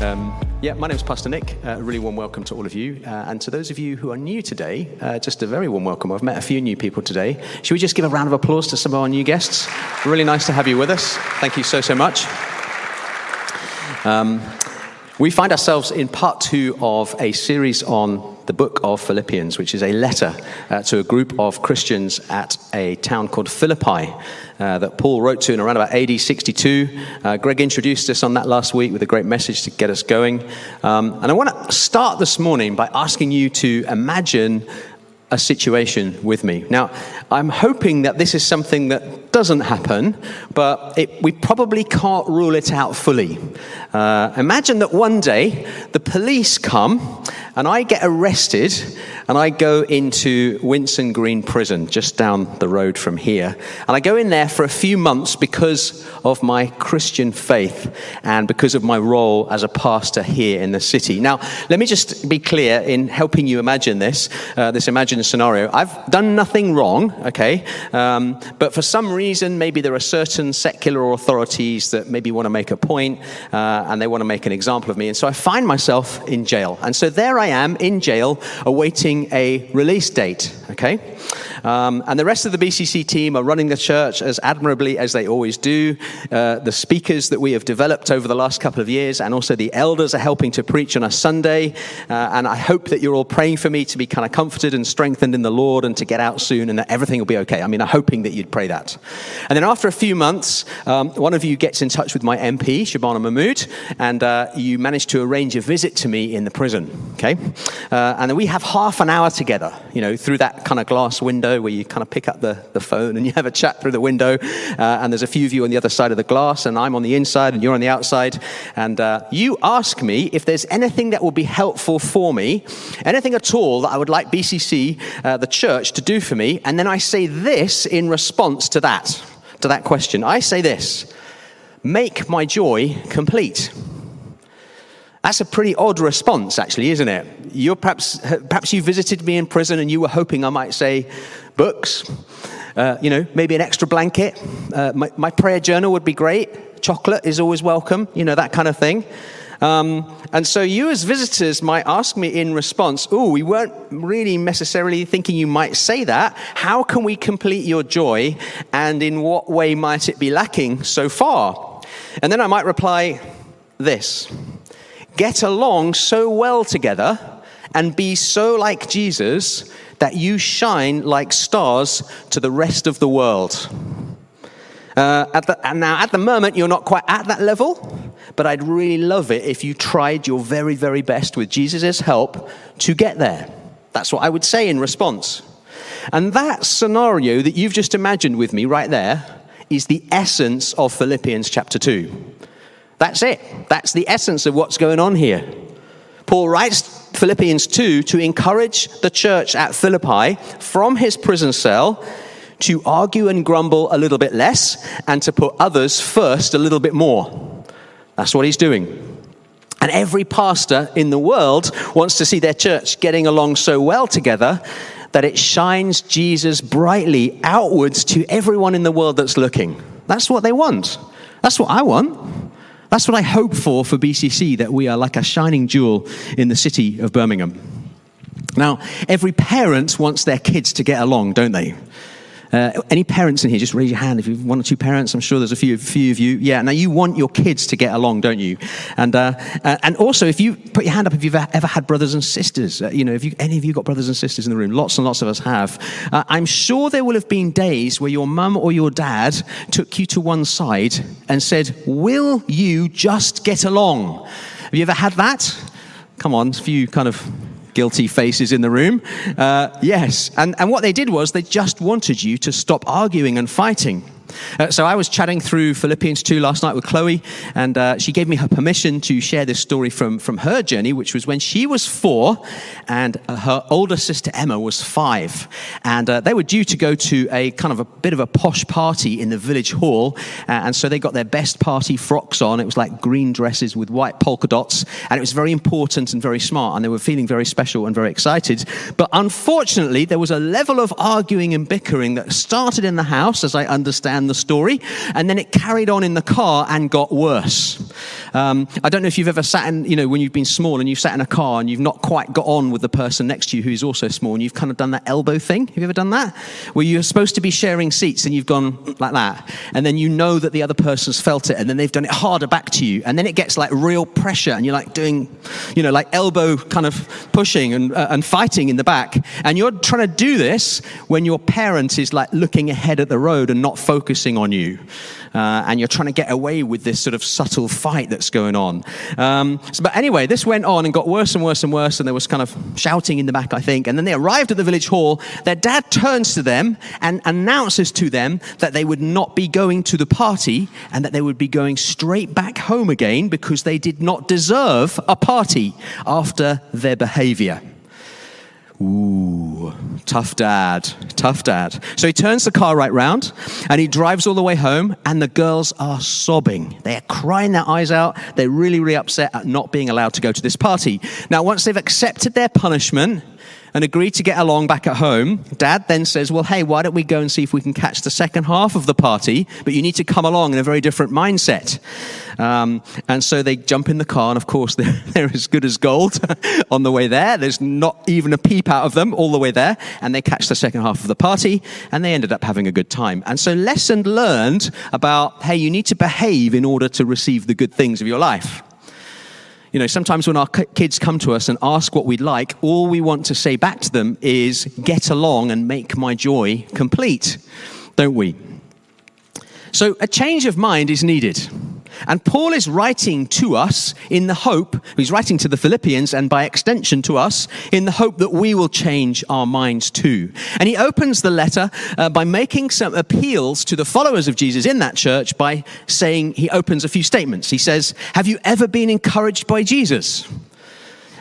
Um, yeah, my name is Pastor Nick. Uh, a really warm welcome to all of you. Uh, and to those of you who are new today, uh, just a very warm welcome. I've met a few new people today. Should we just give a round of applause to some of our new guests? Really nice to have you with us. Thank you so, so much. Um, we find ourselves in part two of a series on the book of Philippians, which is a letter uh, to a group of Christians at a town called Philippi uh, that Paul wrote to in around about AD 62. Uh, Greg introduced us on that last week with a great message to get us going. Um, and I want to start this morning by asking you to imagine a situation with me. Now, I'm hoping that this is something that doesn't happen, but it, we probably can't rule it out fully. Uh, imagine that one day the police come and I get arrested and I go into Winson Green Prison, just down the road from here. And I go in there for a few months because of my Christian faith and because of my role as a pastor here in the city. Now, let me just be clear in helping you imagine this, uh, this imagined scenario. I've done nothing wrong, okay? Um, but for some reason, maybe there are certain secular authorities that maybe want to make a point, uh, and they want to make an example of me. And so I find myself in jail. And so there I am in jail awaiting a release date, okay? Um, and the rest of the BCC team are running the church as admirably as they always do. Uh, the speakers that we have developed over the last couple of years, and also the elders, are helping to preach on a Sunday. Uh, and I hope that you're all praying for me to be kind of comforted and strengthened in the Lord and to get out soon and that everything will be okay. I mean, I'm hoping that you'd pray that. And then after a few months, um, one of you gets in touch with my MP, Shabana Mahmood, and uh, you manage to arrange a visit to me in the prison. Okay? Uh, and then we have half an hour together, you know, through that kind of glass window window where you kind of pick up the, the phone and you have a chat through the window. Uh, and there's a few of you on the other side of the glass, and I'm on the inside and you're on the outside. And uh, you ask me if there's anything that will be helpful for me, anything at all that I would like BCC, uh, the church, to do for me. And then I say this in response to that, to that question. I say this make my joy complete. That's a pretty odd response, actually, isn't it? You're perhaps, perhaps you visited me in prison and you were hoping I might say books, uh, you know, maybe an extra blanket. Uh, my, my, prayer journal would be great. Chocolate is always welcome, you know, that kind of thing. Um, and so you, as visitors, might ask me in response, Oh, we weren't really necessarily thinking you might say that. How can we complete your joy? And in what way might it be lacking so far? And then I might reply this get along so well together and be so like Jesus that you shine like stars to the rest of the world. Uh, at the, and now, at the moment, you're not quite at that level, but I'd really love it if you tried your very, very best with Jesus' help to get there. That's what I would say in response. And that scenario that you've just imagined with me right there is the essence of Philippians chapter 2. That's it. That's the essence of what's going on here. Paul writes Philippians 2 to encourage the church at Philippi from his prison cell to argue and grumble a little bit less and to put others first a little bit more. That's what he's doing. And every pastor in the world wants to see their church getting along so well together that it shines Jesus brightly outwards to everyone in the world that's looking. That's what they want. That's what I want. That's what I hope for for BCC, that we are like a shining jewel in the city of Birmingham. Now, every parent wants their kids to get along, don't they? Uh, any parents in here, just raise your hand if you've one or two parents. I'm sure there's a few, few of you. Yeah, now you want your kids to get along, don't you? And, uh, uh, and also, if you put your hand up if you've ever had brothers and sisters, uh, you know, if you, any of you got brothers and sisters in the room, lots and lots of us have. Uh, I'm sure there will have been days where your mum or your dad took you to one side and said, Will you just get along? Have you ever had that? Come on, a few kind of guilty faces in the room. Uh, yes. And, and what they did was they just wanted you to stop arguing and fighting. Uh, so I was chatting through Philippians 2 last night with Chloe, and uh, she gave me her permission to share this story from, from her journey, which was when she was four and uh, her older sister Emma was five. And uh, they were due to go to a kind of a bit of a posh party in the village hall. Uh, and so they got their best party frocks on. It was like green dresses with white polka dots. And it was very important and very smart. And they were feeling very special and very excited. But unfortunately, there was a level of arguing and bickering that started in the house, as I understand understand the story. And then it carried on in the car and got worse. Um, I don't know if you've ever sat in, you know, when you've been small and you've sat in a car and you've not quite got on with the person next to you who's also small and you've kind of done that elbow thing. Have you ever done that? Where you're supposed to be sharing seats and you've gone like that. And then you know that the other person's felt it and then they've done it harder back to you. And then it gets like real pressure and you're like doing, you know, like elbow kind of pushing and, uh, and fighting in the back. And you're trying to do this when your parent is like looking ahead at the road and not focusing on you uh, and you're trying to get away with this sort of subtle fight that's going on. Um, so, but anyway, this went on and got worse and worse and worse, and there was kind of shouting in the back, I think. And then they arrived at the village hall. Their dad turns to them and announces to them that they would not be going to the party and that they would be going straight back home again because they did not deserve a party after their behavior. Ooh, tough dad, tough dad. So he turns the car right round and he drives all the way home, and the girls are sobbing. They are crying their eyes out. They're really, really upset at not being allowed to go to this party. Now, once they've accepted their punishment, and agree to get along back at home, dad then says, Well, hey, why don't we go and see if we can catch the second half of the party? But you need to come along in a very different mindset. Um, and so they jump in the car, and of course, they're, they're as good as gold on the way there. There's not even a peep out of them all the way there. And they catch the second half of the party, and they ended up having a good time. And so, lesson learned about, hey, you need to behave in order to receive the good things of your life. You know, sometimes when our kids come to us and ask what we'd like, all we want to say back to them is, get along and make my joy complete, don't we? So a change of mind is needed. And Paul is writing to us in the hope, he's writing to the Philippians and by extension to us, in the hope that we will change our minds too. And he opens the letter uh, by making some appeals to the followers of Jesus in that church by saying, he opens a few statements. He says, Have you ever been encouraged by Jesus?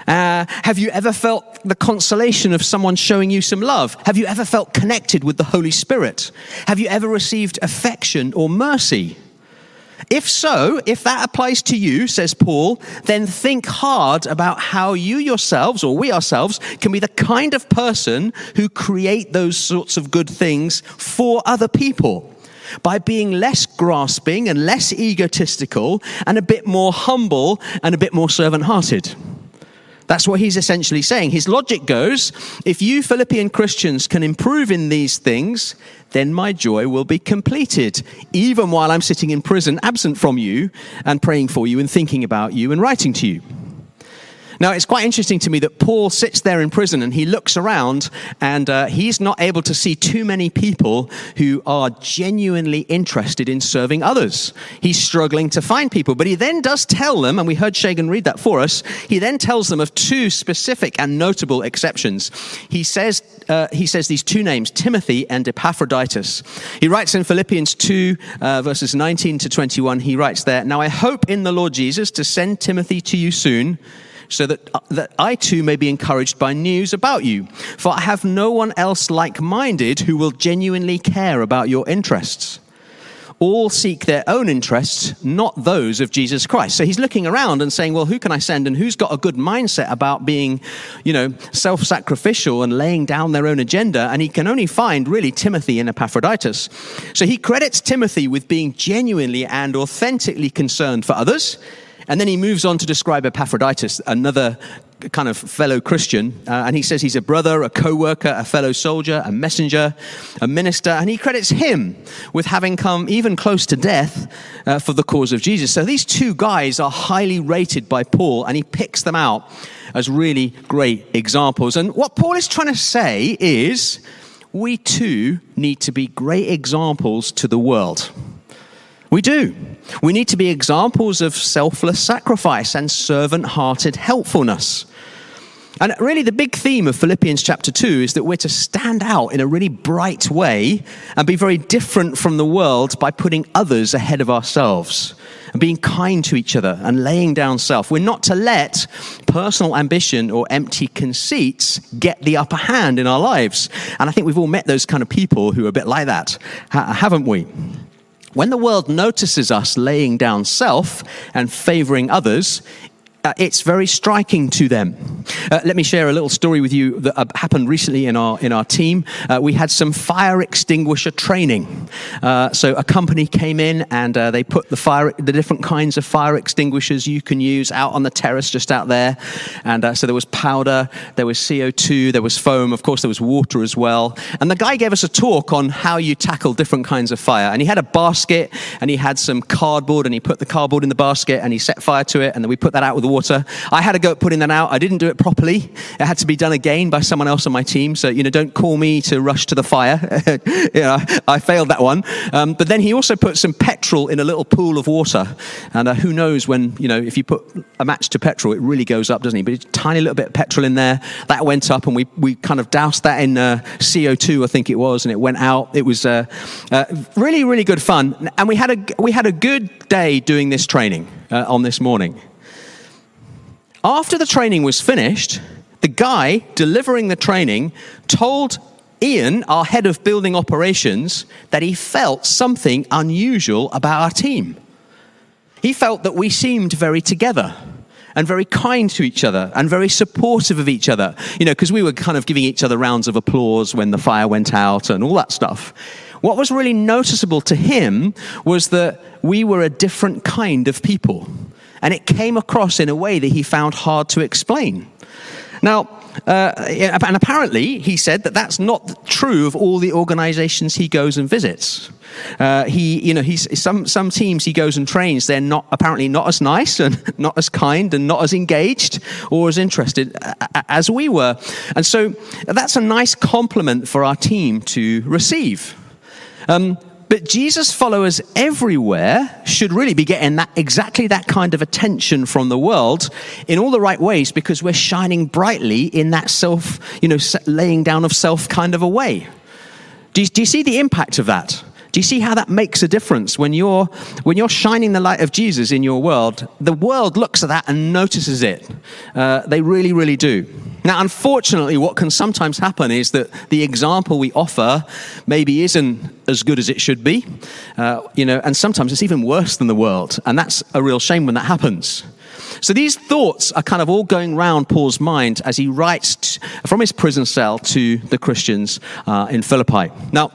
Uh, have you ever felt the consolation of someone showing you some love? Have you ever felt connected with the Holy Spirit? Have you ever received affection or mercy? If so, if that applies to you, says Paul, then think hard about how you yourselves, or we ourselves, can be the kind of person who create those sorts of good things for other people by being less grasping and less egotistical and a bit more humble and a bit more servant hearted. That's what he's essentially saying. His logic goes if you Philippian Christians can improve in these things, then my joy will be completed, even while I'm sitting in prison, absent from you, and praying for you, and thinking about you, and writing to you. Now, it's quite interesting to me that Paul sits there in prison and he looks around and uh, he's not able to see too many people who are genuinely interested in serving others. He's struggling to find people, but he then does tell them, and we heard Shagan read that for us, he then tells them of two specific and notable exceptions. He says, uh, he says these two names, Timothy and Epaphroditus. He writes in Philippians 2, uh, verses 19 to 21, he writes there, Now I hope in the Lord Jesus to send Timothy to you soon so that, uh, that I too may be encouraged by news about you. For I have no one else like minded who will genuinely care about your interests. All seek their own interests, not those of Jesus Christ. So he's looking around and saying, well, who can I send and who's got a good mindset about being, you know, self sacrificial and laying down their own agenda? And he can only find really Timothy and Epaphroditus. So he credits Timothy with being genuinely and authentically concerned for others and then he moves on to describe Epaphroditus, another kind of fellow Christian, uh, and he says he's a brother, a co worker, a fellow soldier, a messenger, a minister, and he credits him with having come even close to death uh, for the cause of Jesus. So these two guys are highly rated by Paul, and he picks them out as really great examples. And what Paul is trying to say is we too need to be great examples to the world. We do. We need to be examples of selfless sacrifice and servant hearted helpfulness. And really, the big theme of Philippians chapter 2 is that we're to stand out in a really bright way and be very different from the world by putting others ahead of ourselves and being kind to each other and laying down self. We're not to let personal ambition or empty conceits get the upper hand in our lives. And I think we've all met those kind of people who are a bit like that, haven't we? When the world notices us laying down self and favoring others, uh, it's very striking to them. Uh, let me share a little story with you that uh, happened recently in our in our team. Uh, we had some fire extinguisher training. Uh, so a company came in and uh, they put the fire the different kinds of fire extinguishers you can use out on the terrace just out there. And uh, so there was powder, there was CO2, there was foam, of course there was water as well. And the guy gave us a talk on how you tackle different kinds of fire. And he had a basket and he had some cardboard and he put the cardboard in the basket and he set fire to it and then we put that out with the water. I had a go at putting that out. I didn't do it properly. It had to be done again by someone else on my team. So, you know, don't call me to rush to the fire. you know, I failed that one. Um, but then he also put some petrol in a little pool of water. And uh, who knows when, you know, if you put a match to petrol, it really goes up, doesn't it? But it's a tiny little bit of petrol in there. That went up and we, we kind of doused that in uh, CO2, I think it was, and it went out. It was uh, uh really, really good fun. And we had a, we had a good day doing this training uh, on this morning. After the training was finished, the guy delivering the training told Ian, our head of building operations, that he felt something unusual about our team. He felt that we seemed very together and very kind to each other and very supportive of each other, you know, because we were kind of giving each other rounds of applause when the fire went out and all that stuff. What was really noticeable to him was that we were a different kind of people. And it came across in a way that he found hard to explain. Now, uh, and apparently, he said that that's not true of all the organizations he goes and visits. Uh, he, you know, he's, some, some teams he goes and trains, they're not, apparently not as nice and not as kind and not as engaged or as interested as we were. And so that's a nice compliment for our team to receive. Um, but Jesus' followers everywhere should really be getting that, exactly that kind of attention from the world in all the right ways because we're shining brightly in that self, you know, laying down of self kind of a way. Do you, do you see the impact of that? Do you see how that makes a difference when you're when you're shining the light of Jesus in your world? The world looks at that and notices it. Uh, they really, really do. Now, unfortunately, what can sometimes happen is that the example we offer maybe isn't as good as it should be, uh, you know, and sometimes it's even worse than the world, and that's a real shame when that happens. So these thoughts are kind of all going round Paul's mind as he writes t- from his prison cell to the Christians uh, in Philippi. Now.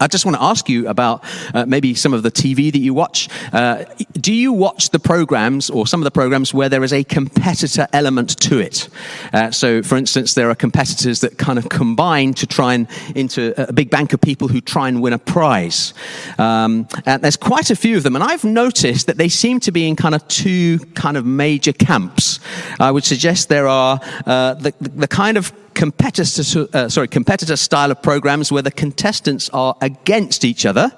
I just want to ask you about uh, maybe some of the TV that you watch. Uh, do you watch the programs or some of the programs where there is a competitor element to it? Uh, so, for instance, there are competitors that kind of combine to try and into a big bank of people who try and win a prize. Um, and there's quite a few of them, and I've noticed that they seem to be in kind of two kind of major camps. I would suggest there are uh, the, the kind of competitor, uh, sorry, competitor style of programs where the contestants are against each other.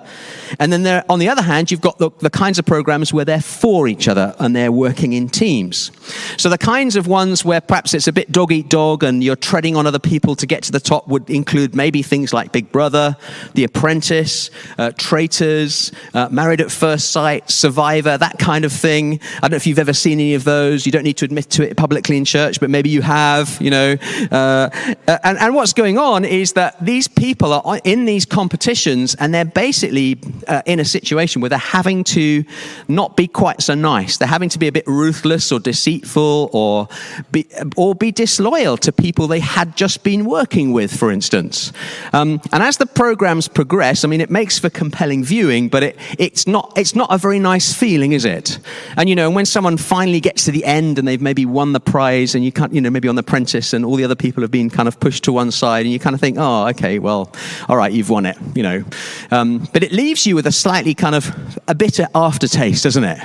And then there, on the other hand, you've got the, the kinds of programs where they're for each other and they're working in teams. So the kinds of ones where perhaps it's a bit dog eat dog and you're treading on other people to get to the top would include maybe things like Big Brother, The Apprentice, uh, Traitors, uh, Married at First Sight, Survivor, that kind of thing. I don't know if you've ever seen any of those. You don't need to admit to it publicly in church, but maybe you have, you know. Uh, uh, and, and, what's going on is that these people are in these competitions and they're basically uh, in a situation where they're having to not be quite so nice. They're having to be a bit ruthless or deceitful or be, or be disloyal to people they had just been working with, for instance. Um, and as the programs progress, I mean, it makes for compelling viewing, but it, it's, not, it's not a very nice feeling, is it? And, you know, when someone finally gets to the end and they've maybe won the prize and you can't, you know, maybe on The Apprentice and all the other people have been been kind of pushed to one side, and you kind of think, oh, okay, well, all right, you've won it, you know. Um, but it leaves you with a slightly kind of a bitter aftertaste, doesn't it?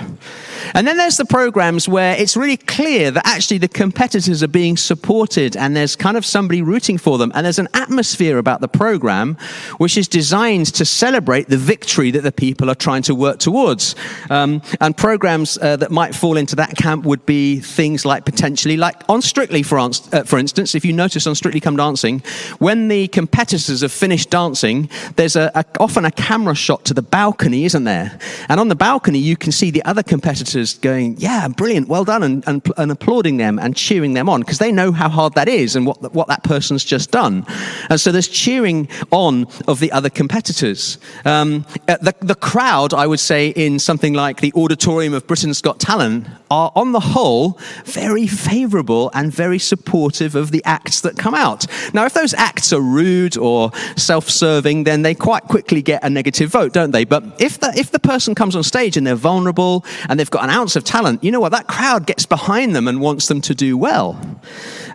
And then there's the programs where it's really clear that actually the competitors are being supported and there's kind of somebody rooting for them. And there's an atmosphere about the program which is designed to celebrate the victory that the people are trying to work towards. Um, and programs uh, that might fall into that camp would be things like potentially, like on Strictly, for, uh, for instance, if you notice on Strictly Come Dancing, when the competitors have finished dancing, there's a, a, often a camera shot to the balcony, isn't there? And on the balcony, you can see the other competitors going, yeah, brilliant, well done, and, and, and applauding them and cheering them on because they know how hard that is and what, what that person's just done. And so there's cheering on of the other competitors. Um, the, the crowd, I would say, in something like the auditorium of Britain's Got Talent are, on the whole, very favorable and very supportive of the acts that come out. Now, if those acts are rude or self serving, then they quite quickly get a negative vote, don't they? But if the, if the person comes on stage and they're vulnerable and they've got an ounce of talent, you know what? That crowd gets behind them and wants them to do well.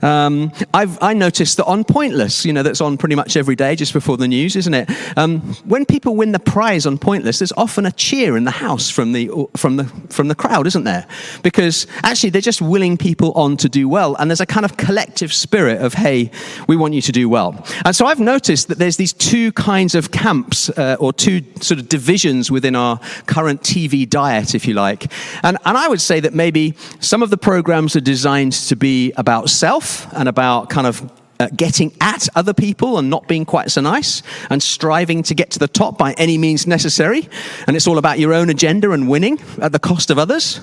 Um, I've I noticed that on Pointless, you know, that's on pretty much every day just before the news, isn't it? Um, when people win the prize on Pointless, there's often a cheer in the house from the from the from the crowd, isn't there? Because actually they're just willing people on to do well, and there's a kind of collective spirit of hey, we want you to do well. And so I've noticed that there's these two kinds of camps uh, or two sort of divisions within our current TV diet, if you like. And and I would say that maybe some of the programs are designed to be about self and about kind of uh, getting at other people and not being quite so nice and striving to get to the top by any means necessary. And it's all about your own agenda and winning at the cost of others.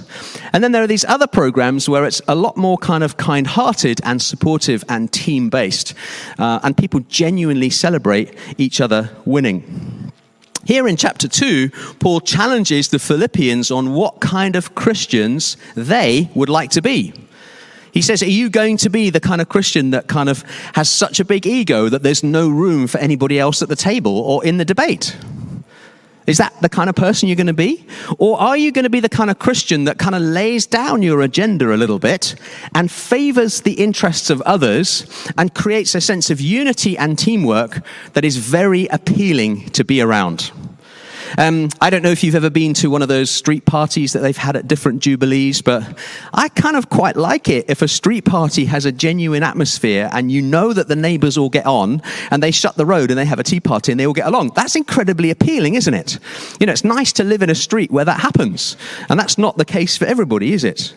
And then there are these other programs where it's a lot more kind of kind hearted and supportive and team based. Uh, and people genuinely celebrate each other winning. Here in chapter 2, Paul challenges the Philippians on what kind of Christians they would like to be. He says, Are you going to be the kind of Christian that kind of has such a big ego that there's no room for anybody else at the table or in the debate? Is that the kind of person you're going to be? Or are you going to be the kind of Christian that kind of lays down your agenda a little bit and favors the interests of others and creates a sense of unity and teamwork that is very appealing to be around? Um, I don't know if you've ever been to one of those street parties that they've had at different jubilees, but I kind of quite like it if a street party has a genuine atmosphere and you know that the neighbors all get on and they shut the road and they have a tea party and they all get along. That's incredibly appealing, isn't it? You know, it's nice to live in a street where that happens. And that's not the case for everybody, is it?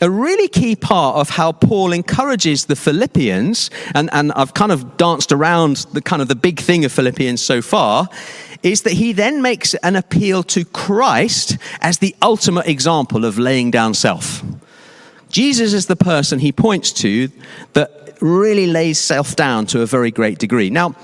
A really key part of how Paul encourages the Philippians, and, and I've kind of danced around the kind of the big thing of Philippians so far, is that he then makes an appeal to Christ as the ultimate example of laying down self. Jesus is the person he points to that really lays self down to a very great degree. Now,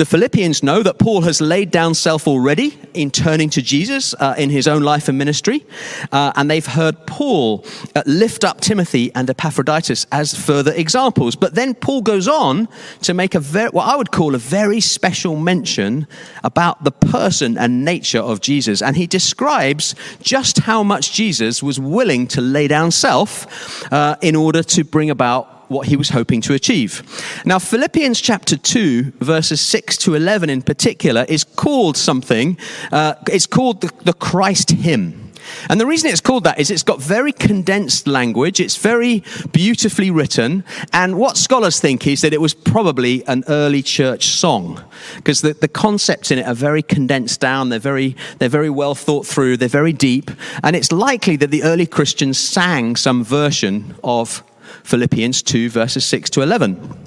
the Philippians know that Paul has laid down self already in turning to Jesus uh, in his own life and ministry. Uh, and they've heard Paul uh, lift up Timothy and Epaphroditus as further examples. But then Paul goes on to make a very, what I would call a very special mention about the person and nature of Jesus. And he describes just how much Jesus was willing to lay down self uh, in order to bring about what he was hoping to achieve. Now, Philippians chapter 2, verses 6 to 11 in particular, is called something, uh, it's called the, the Christ hymn. And the reason it's called that is it's got very condensed language, it's very beautifully written, and what scholars think is that it was probably an early church song, because the, the concepts in it are very condensed down, they're very, they're very well thought through, they're very deep, and it's likely that the early Christians sang some version of Philippians 2, verses 6 to 11.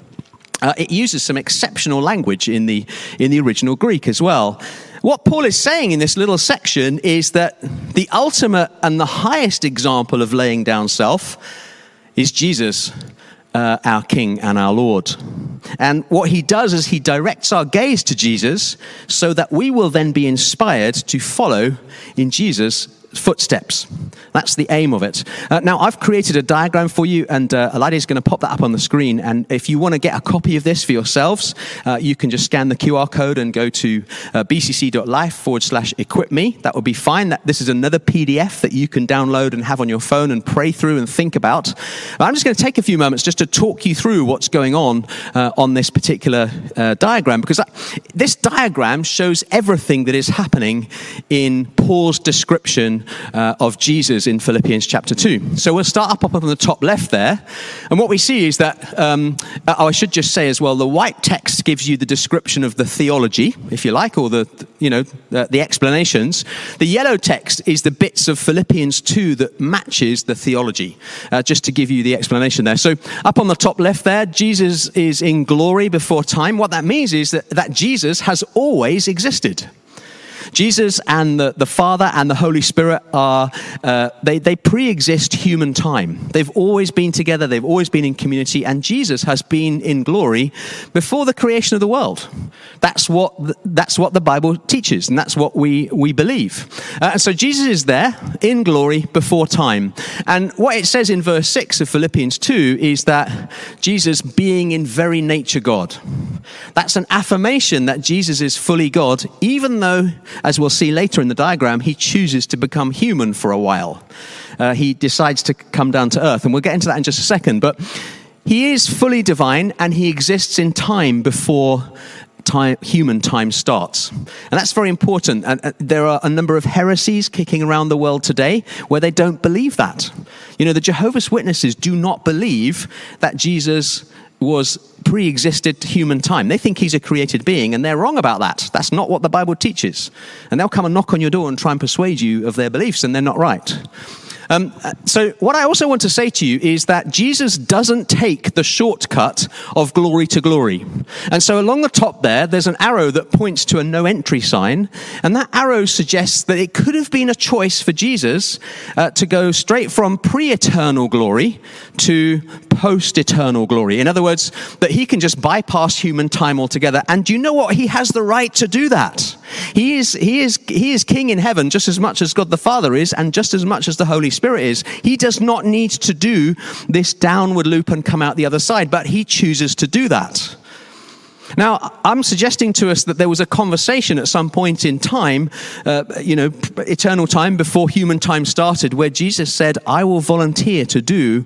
Uh, it uses some exceptional language in the, in the original Greek as well. What Paul is saying in this little section is that the ultimate and the highest example of laying down self is Jesus, uh, our King and our Lord. And what he does is he directs our gaze to Jesus so that we will then be inspired to follow in Jesus' footsteps. That's the aim of it. Uh, now, I've created a diagram for you, and uh, is going to pop that up on the screen. And if you want to get a copy of this for yourselves, uh, you can just scan the QR code and go to uh, bcc.life forward slash equip me. That would be fine. That, this is another PDF that you can download and have on your phone and pray through and think about. I'm just going to take a few moments just to talk you through what's going on uh, on this particular uh, diagram, because this diagram shows everything that is happening in Paul's description uh, of Jesus in Philippians chapter 2. So we'll start up, up on the top left there. And what we see is that, um, oh, I should just say as well, the white text gives you the description of the theology, if you like, or the, you know, the, the explanations. The yellow text is the bits of Philippians 2 that matches the theology, uh, just to give you the explanation there. So up on the top left there, Jesus is in glory before time. What that means is that, that Jesus has always existed. Jesus and the, the Father and the Holy Spirit are, uh, they, they pre exist human time. They've always been together, they've always been in community, and Jesus has been in glory before the creation of the world. That's what, that's what the Bible teaches, and that's what we, we believe. Uh, and so Jesus is there in glory before time. And what it says in verse 6 of Philippians 2 is that Jesus being in very nature God. That's an affirmation that Jesus is fully God, even though, as we'll see later in the diagram, he chooses to become human for a while. Uh, he decides to come down to earth, and we'll get into that in just a second. But he is fully divine, and he exists in time before time, human time starts. And that's very important. And uh, there are a number of heresies kicking around the world today where they don't believe that. You know, the Jehovah's Witnesses do not believe that Jesus was pre existed human time. They think he's a created being, and they're wrong about that. That's not what the Bible teaches. And they'll come and knock on your door and try and persuade you of their beliefs, and they're not right. Um, so, what I also want to say to you is that Jesus doesn't take the shortcut of glory to glory. And so, along the top there, there's an arrow that points to a no entry sign. And that arrow suggests that it could have been a choice for Jesus uh, to go straight from pre eternal glory to post eternal glory. In other words, that he can just bypass human time altogether. And do you know what? He has the right to do that. He is, he is, he is king in heaven just as much as God the Father is, and just as much as the Holy Spirit is. He does not need to do this downward loop and come out the other side, but he chooses to do that. Now, I'm suggesting to us that there was a conversation at some point in time, uh, you know, eternal time before human time started, where Jesus said, I will volunteer to do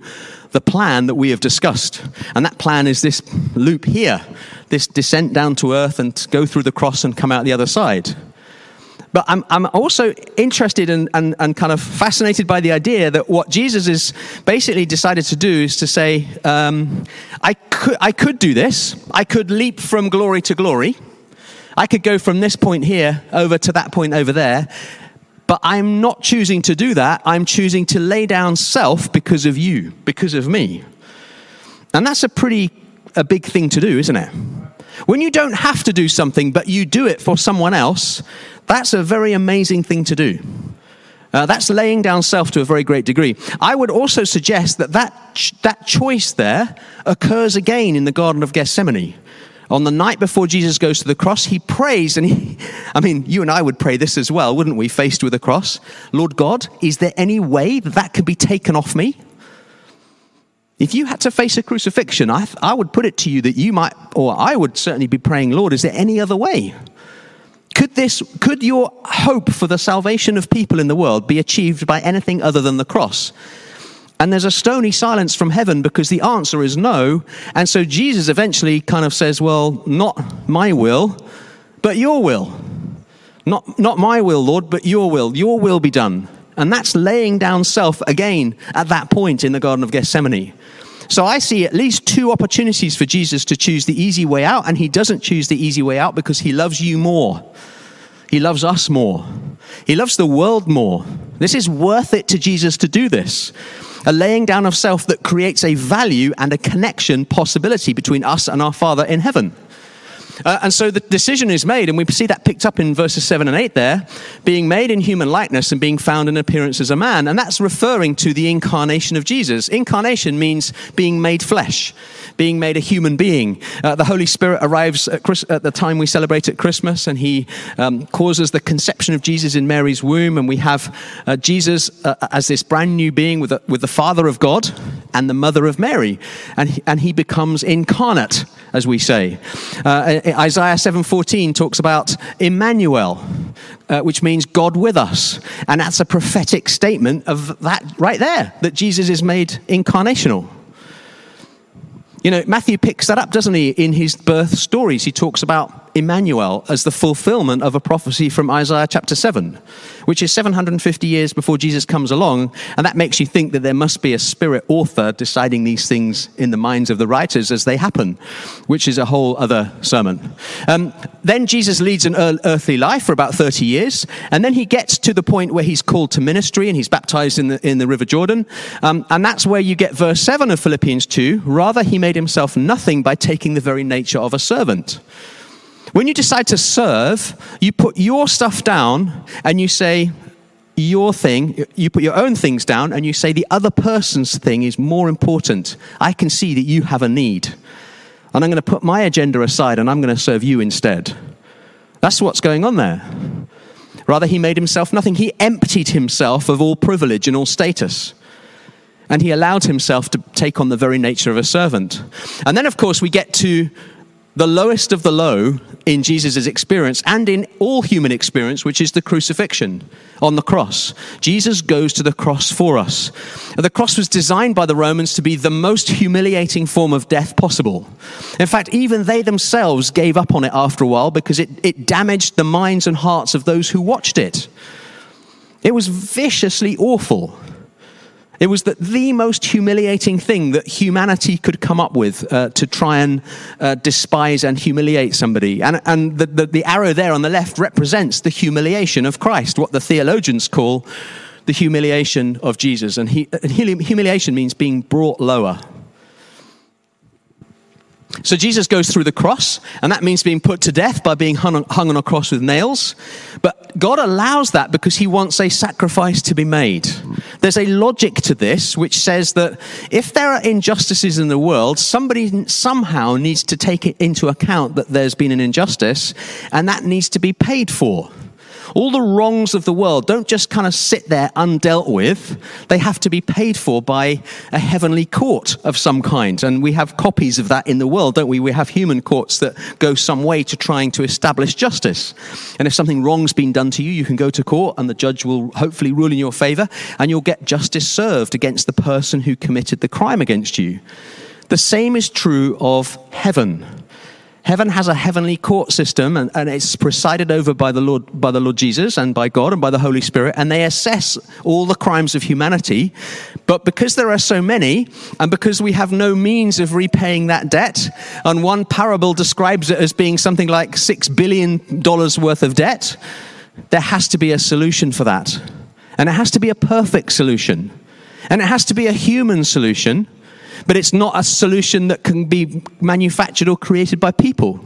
the plan that we have discussed. And that plan is this loop here, this descent down to earth and go through the cross and come out the other side. But I'm, I'm also interested and, and, and kind of fascinated by the idea that what Jesus has basically decided to do is to say, um, I, could, I could do this. I could leap from glory to glory. I could go from this point here over to that point over there. But I'm not choosing to do that. I'm choosing to lay down self because of you, because of me. And that's a pretty a big thing to do, isn't it? When you don't have to do something, but you do it for someone else, that's a very amazing thing to do. Uh, that's laying down self to a very great degree. I would also suggest that that, ch- that choice there occurs again in the Garden of Gethsemane. On the night before Jesus goes to the cross, he prays, and he, I mean, you and I would pray this as well, wouldn't we, faced with a cross? Lord God, is there any way that that could be taken off me? If you had to face a crucifixion, I, I would put it to you that you might, or I would certainly be praying, Lord, is there any other way? Could this, could your hope for the salvation of people in the world be achieved by anything other than the cross? And there's a stony silence from heaven because the answer is no. And so Jesus eventually kind of says, Well, not my will, but your will. Not, not my will, Lord, but your will. Your will be done. And that's laying down self again at that point in the Garden of Gethsemane. So I see at least two opportunities for Jesus to choose the easy way out, and he doesn't choose the easy way out because he loves you more. He loves us more. He loves the world more. This is worth it to Jesus to do this. A laying down of self that creates a value and a connection possibility between us and our Father in heaven. Uh, and so the decision is made, and we see that picked up in verses 7 and 8 there, being made in human likeness and being found in appearance as a man. And that's referring to the incarnation of Jesus. Incarnation means being made flesh, being made a human being. Uh, the Holy Spirit arrives at, Chris, at, the time we celebrate at Christmas, and he um, causes the conception of Jesus in Mary's womb. And we have uh, Jesus uh, as this brand new being with, with the Father of God and the Mother of Mary. And he, and he becomes incarnate, as we say. Uh, Isaiah 7:14 talks about Emmanuel, uh, which means God with us, and that's a prophetic statement of that right there that Jesus is made incarnational. You know, Matthew picks that up, doesn't he, in his birth stories? He talks about Emmanuel as the fulfillment of a prophecy from Isaiah chapter 7, which is 750 years before Jesus comes along. And that makes you think that there must be a spirit author deciding these things in the minds of the writers as they happen, which is a whole other sermon. Um, then Jesus leads an earthly life for about 30 years. And then he gets to the point where he's called to ministry and he's baptized in the, in the River Jordan. Um, and that's where you get verse 7 of Philippians 2. Rather, he made himself nothing by taking the very nature of a servant. When you decide to serve, you put your stuff down and you say, your thing, you put your own things down and you say the other person's thing is more important. I can see that you have a need. And I'm going to put my agenda aside and I'm going to serve you instead. That's what's going on there. Rather, he made himself nothing. He emptied himself of all privilege and all status. And he allowed himself to take on the very nature of a servant. And then, of course, we get to the lowest of the low in Jesus' experience and in all human experience, which is the crucifixion on the cross. Jesus goes to the cross for us. The cross was designed by the Romans to be the most humiliating form of death possible. In fact, even they themselves gave up on it after a while because it, it damaged the minds and hearts of those who watched it. It was viciously awful. It was the, the most humiliating thing that humanity could come up with uh, to try and uh, despise and humiliate somebody. And, and the, the, the arrow there on the left represents the humiliation of Christ, what the theologians call the humiliation of Jesus. And, he, and humiliation means being brought lower. So Jesus goes through the cross, and that means being put to death by being hung on, hung on a cross with nails. But God allows that because he wants a sacrifice to be made. There's a logic to this which says that if there are injustices in the world, somebody somehow needs to take it into account that there's been an injustice, and that needs to be paid for. All the wrongs of the world don't just kind of sit there undealt with. They have to be paid for by a heavenly court of some kind. And we have copies of that in the world, don't we? We have human courts that go some way to trying to establish justice. And if something wrong's been done to you, you can go to court and the judge will hopefully rule in your favor and you'll get justice served against the person who committed the crime against you. The same is true of heaven. Heaven has a heavenly court system, and, and, it's presided over by the, Lord, by the Lord Jesus and by God and by the Holy Spirit, and they assess all the crimes of humanity. But because there are so many, and because we have no means of repaying that debt, and one parable describes it as being something like $6 billion worth of debt, there has to be a solution for that. And it has to be a perfect solution. And it has to be a human solution but it's not a solution that can be manufactured or created by people.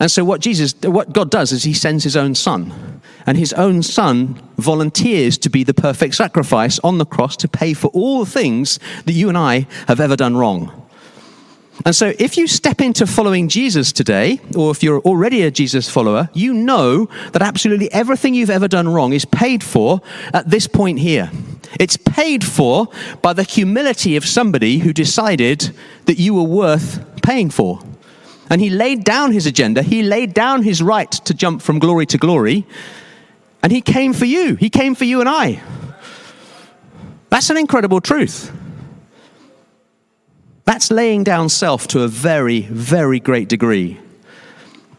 And so what Jesus, what God does is he sends his own son. And his own son volunteers to be the perfect sacrifice on the cross to pay for all the things that you and I have ever done wrong. And so, if you step into following Jesus today, or if you're already a Jesus follower, you know that absolutely everything you've ever done wrong is paid for at this point here. It's paid for by the humility of somebody who decided that you were worth paying for. And he laid down his agenda, he laid down his right to jump from glory to glory, and he came for you. He came for you and I. That's an incredible truth. That's laying down self to a very, very great degree.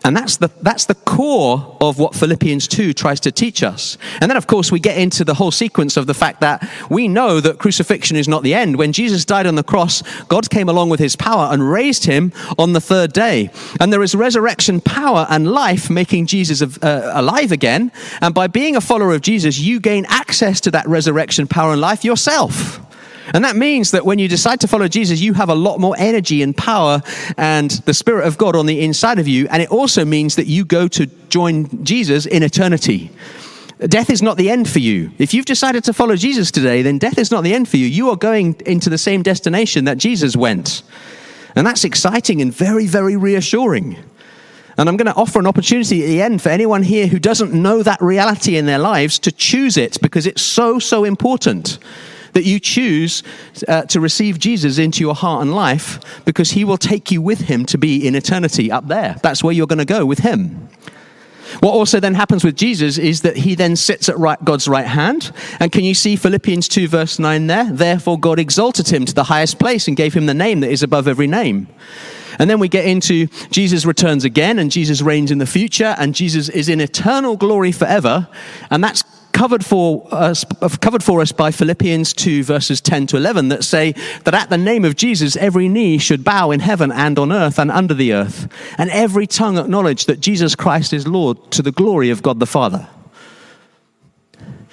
And that's the, that's the core of what Philippians 2 tries to teach us. And then, of course, we get into the whole sequence of the fact that we know that crucifixion is not the end. When Jesus died on the cross, God came along with his power and raised him on the third day. And there is resurrection power and life making Jesus uh, alive again. And by being a follower of Jesus, you gain access to that resurrection power and life yourself. And that means that when you decide to follow Jesus, you have a lot more energy and power and the Spirit of God on the inside of you. And it also means that you go to join Jesus in eternity. Death is not the end for you. If you've decided to follow Jesus today, then death is not the end for you. You are going into the same destination that Jesus went. And that's exciting and very, very reassuring. And I'm going to offer an opportunity at the end for anyone here who doesn't know that reality in their lives to choose it because it's so, so important that you choose uh, to receive Jesus into your heart and life because he will take you with him to be in eternity up there. That's where you're going to go with him. What also then happens with Jesus is that he then sits at right, God's right hand. And can you see Philippians 2, verse 9 there? Therefore, God exalted him to the highest place and gave him the name that is above every name. And then we get into Jesus returns again, and Jesus reigns in the future, and Jesus is in eternal glory forever. And that's covered for us, covered for us by Philippians 2, verses 10 to 11, that say that at the name of Jesus, every knee should bow in heaven and on earth and under the earth, and every tongue acknowledge that Jesus Christ is Lord to the glory of God the Father.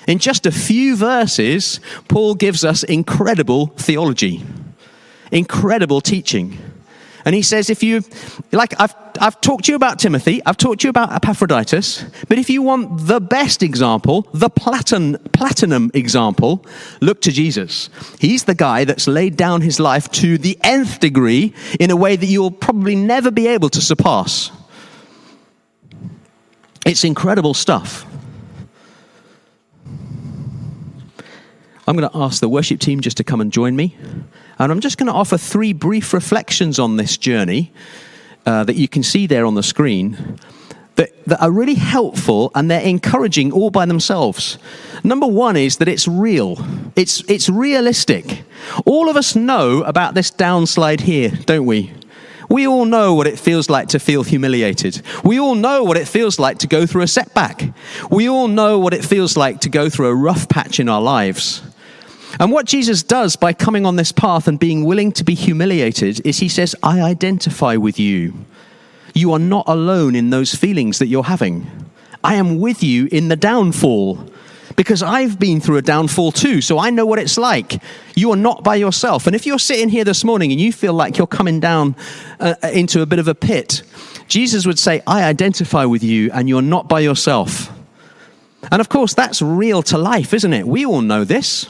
In just a few verses, Paul gives us incredible theology, incredible teaching. And he says, if you, like, I've, I've talked to you about Timothy, I've talked to you about Epaphroditus, but if you want the best example, the platin, platinum example, look to Jesus. He's the guy that's laid down his life to the nth degree in a way that you'll probably never be able to surpass. It's incredible stuff. I'm going to ask the worship team just to come and join me. And I'm just going to offer three brief reflections on this journey uh, that you can see there on the screen that, that are really helpful and they're encouraging all by themselves. Number one is that it's real, it's, it's realistic. All of us know about this downslide here, don't we? We all know what it feels like to feel humiliated. We all know what it feels like to go through a setback. We all know what it feels like to go through a rough patch in our lives. And what Jesus does by coming on this path and being willing to be humiliated is he says, I identify with you. You are not alone in those feelings that you're having. I am with you in the downfall because I've been through a downfall too, so I know what it's like. You are not by yourself. And if you're sitting here this morning and you feel like you're coming down uh, into a bit of a pit, Jesus would say, I identify with you and you're not by yourself. And of course, that's real to life, isn't it? We all know this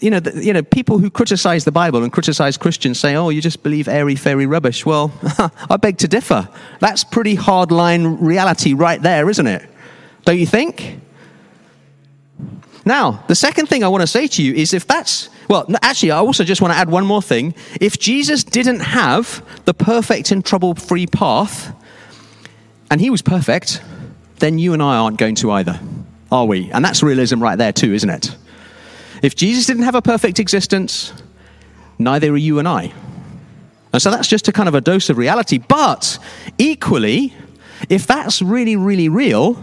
you know, the, you know, people who criticize the Bible and criticize Christians say, "Oh, you just believe airy fairy rubbish." Well, I beg to differ. That's pretty hardline reality right there, isn't it? Don't you think? Now, the second thing I want to say to you is if that's well, actually, I also just want to add one more thing. If Jesus didn't have the perfect and trouble-free path, and he was perfect, then you and I aren't going to either, are we? And that's realism right there too, isn't it? If Jesus didn't have a perfect existence, neither are you and I. And so that's just a kind of a dose of reality. But equally, if that's really, really real,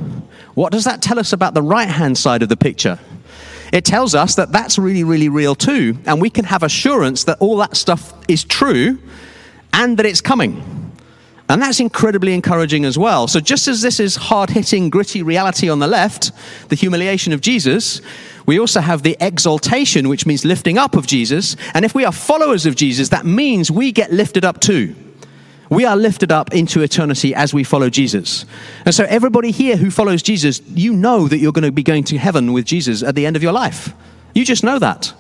what does that tell us about the right hand side of the picture? It tells us that that's really, really real too. And we can have assurance that all that stuff is true and that it's coming. And that's incredibly encouraging as well. So, just as this is hard hitting, gritty reality on the left, the humiliation of Jesus, we also have the exaltation, which means lifting up of Jesus. And if we are followers of Jesus, that means we get lifted up too. We are lifted up into eternity as we follow Jesus. And so, everybody here who follows Jesus, you know that you're going to be going to heaven with Jesus at the end of your life. You just know that.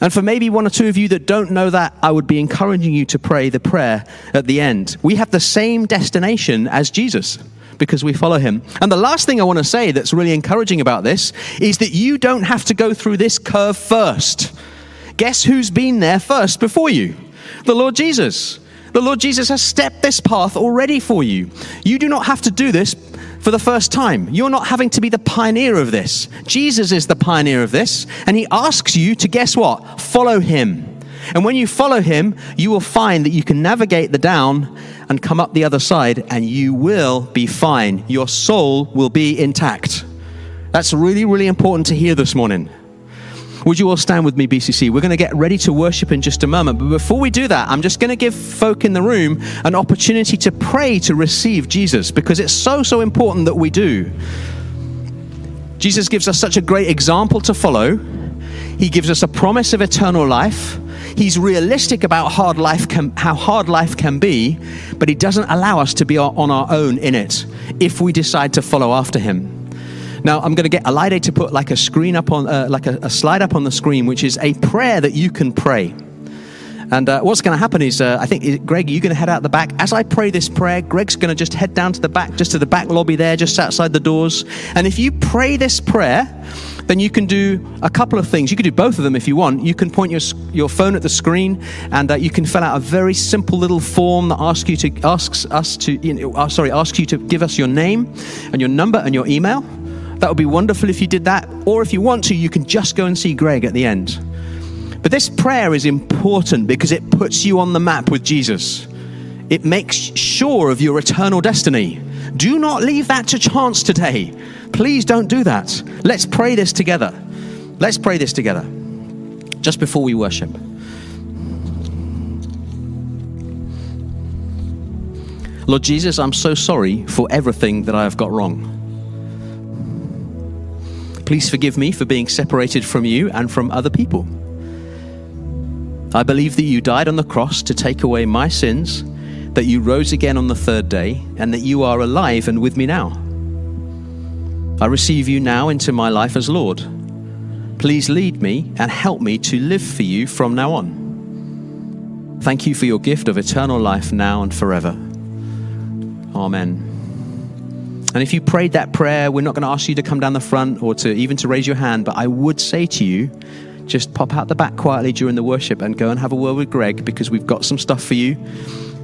And for maybe one or two of you that don't know that, I would be encouraging you to pray the prayer at the end. We have the same destination as Jesus because we follow him. And the last thing I want to say that's really encouraging about this is that you don't have to go through this curve first. Guess who's been there first before you? The Lord Jesus. The Lord Jesus has stepped this path already for you. You do not have to do this for the first time. You're not having to be the pioneer of this. Jesus is the pioneer of this, and he asks you to guess what? Follow him. And when you follow him, you will find that you can navigate the down and come up the other side, and you will be fine. Your soul will be intact. That's really, really important to hear this morning. Would you all stand with me, BCC? We're going to get ready to worship in just a moment. But before we do that, I'm just going to give folk in the room an opportunity to pray to receive Jesus because it's so, so important that we do. Jesus gives us such a great example to follow. He gives us a promise of eternal life. He's realistic about hard life can, how hard life can be, but he doesn't allow us to be on our own in it if we decide to follow after him. Now, I'm going to get Alide to put like a screen up on, uh, like a, a, slide up on the screen, which is a prayer that you can pray. And uh, what's going to happen is, uh, I think, Greg, you're going to head out the back. As I pray this prayer, Greg's going to just head down to the back, just to the back lobby there, just outside the doors. And if you pray this prayer, then you can do a couple of things. You can do both of them if you want. You can point your, your phone at the screen and uh, you can fill out a very simple little form that asks you to asks us to you know, uh, sorry asks you to give us your name and your number and your email. That would be wonderful if you did that. Or if you want to, you can just go and see Greg at the end. But this prayer is important because it puts you on the map with Jesus. It makes sure of your eternal destiny. Do not leave that to chance today. Please don't do that. Let's pray this together. Let's pray this together just before we worship. Lord Jesus, I'm so sorry for everything that I have got wrong. Please forgive me for being separated from you and from other people. I believe that you died on the cross to take away my sins, that you rose again on the third day, and that you are alive and with me now. I receive you now into my life as Lord. Please lead me and help me to live for you from now on. Thank you for your gift of eternal life now and forever. Amen. And if you prayed that prayer, we're not going to ask you to come down the front or to even to raise your hand, but I would say to you, just pop out the back quietly during the worship and go and have a word with Greg because we've got some stuff for you.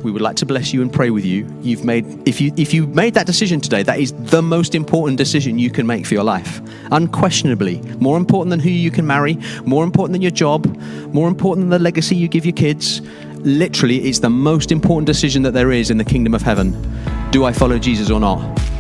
We would like to bless you and pray with you. You've made if you if you made that decision today, that is the most important decision you can make for your life. Unquestionably, more important than who you can marry, more important than your job, more important than the legacy you give your kids. Literally, it's the most important decision that there is in the kingdom of heaven. Do I follow Jesus or not?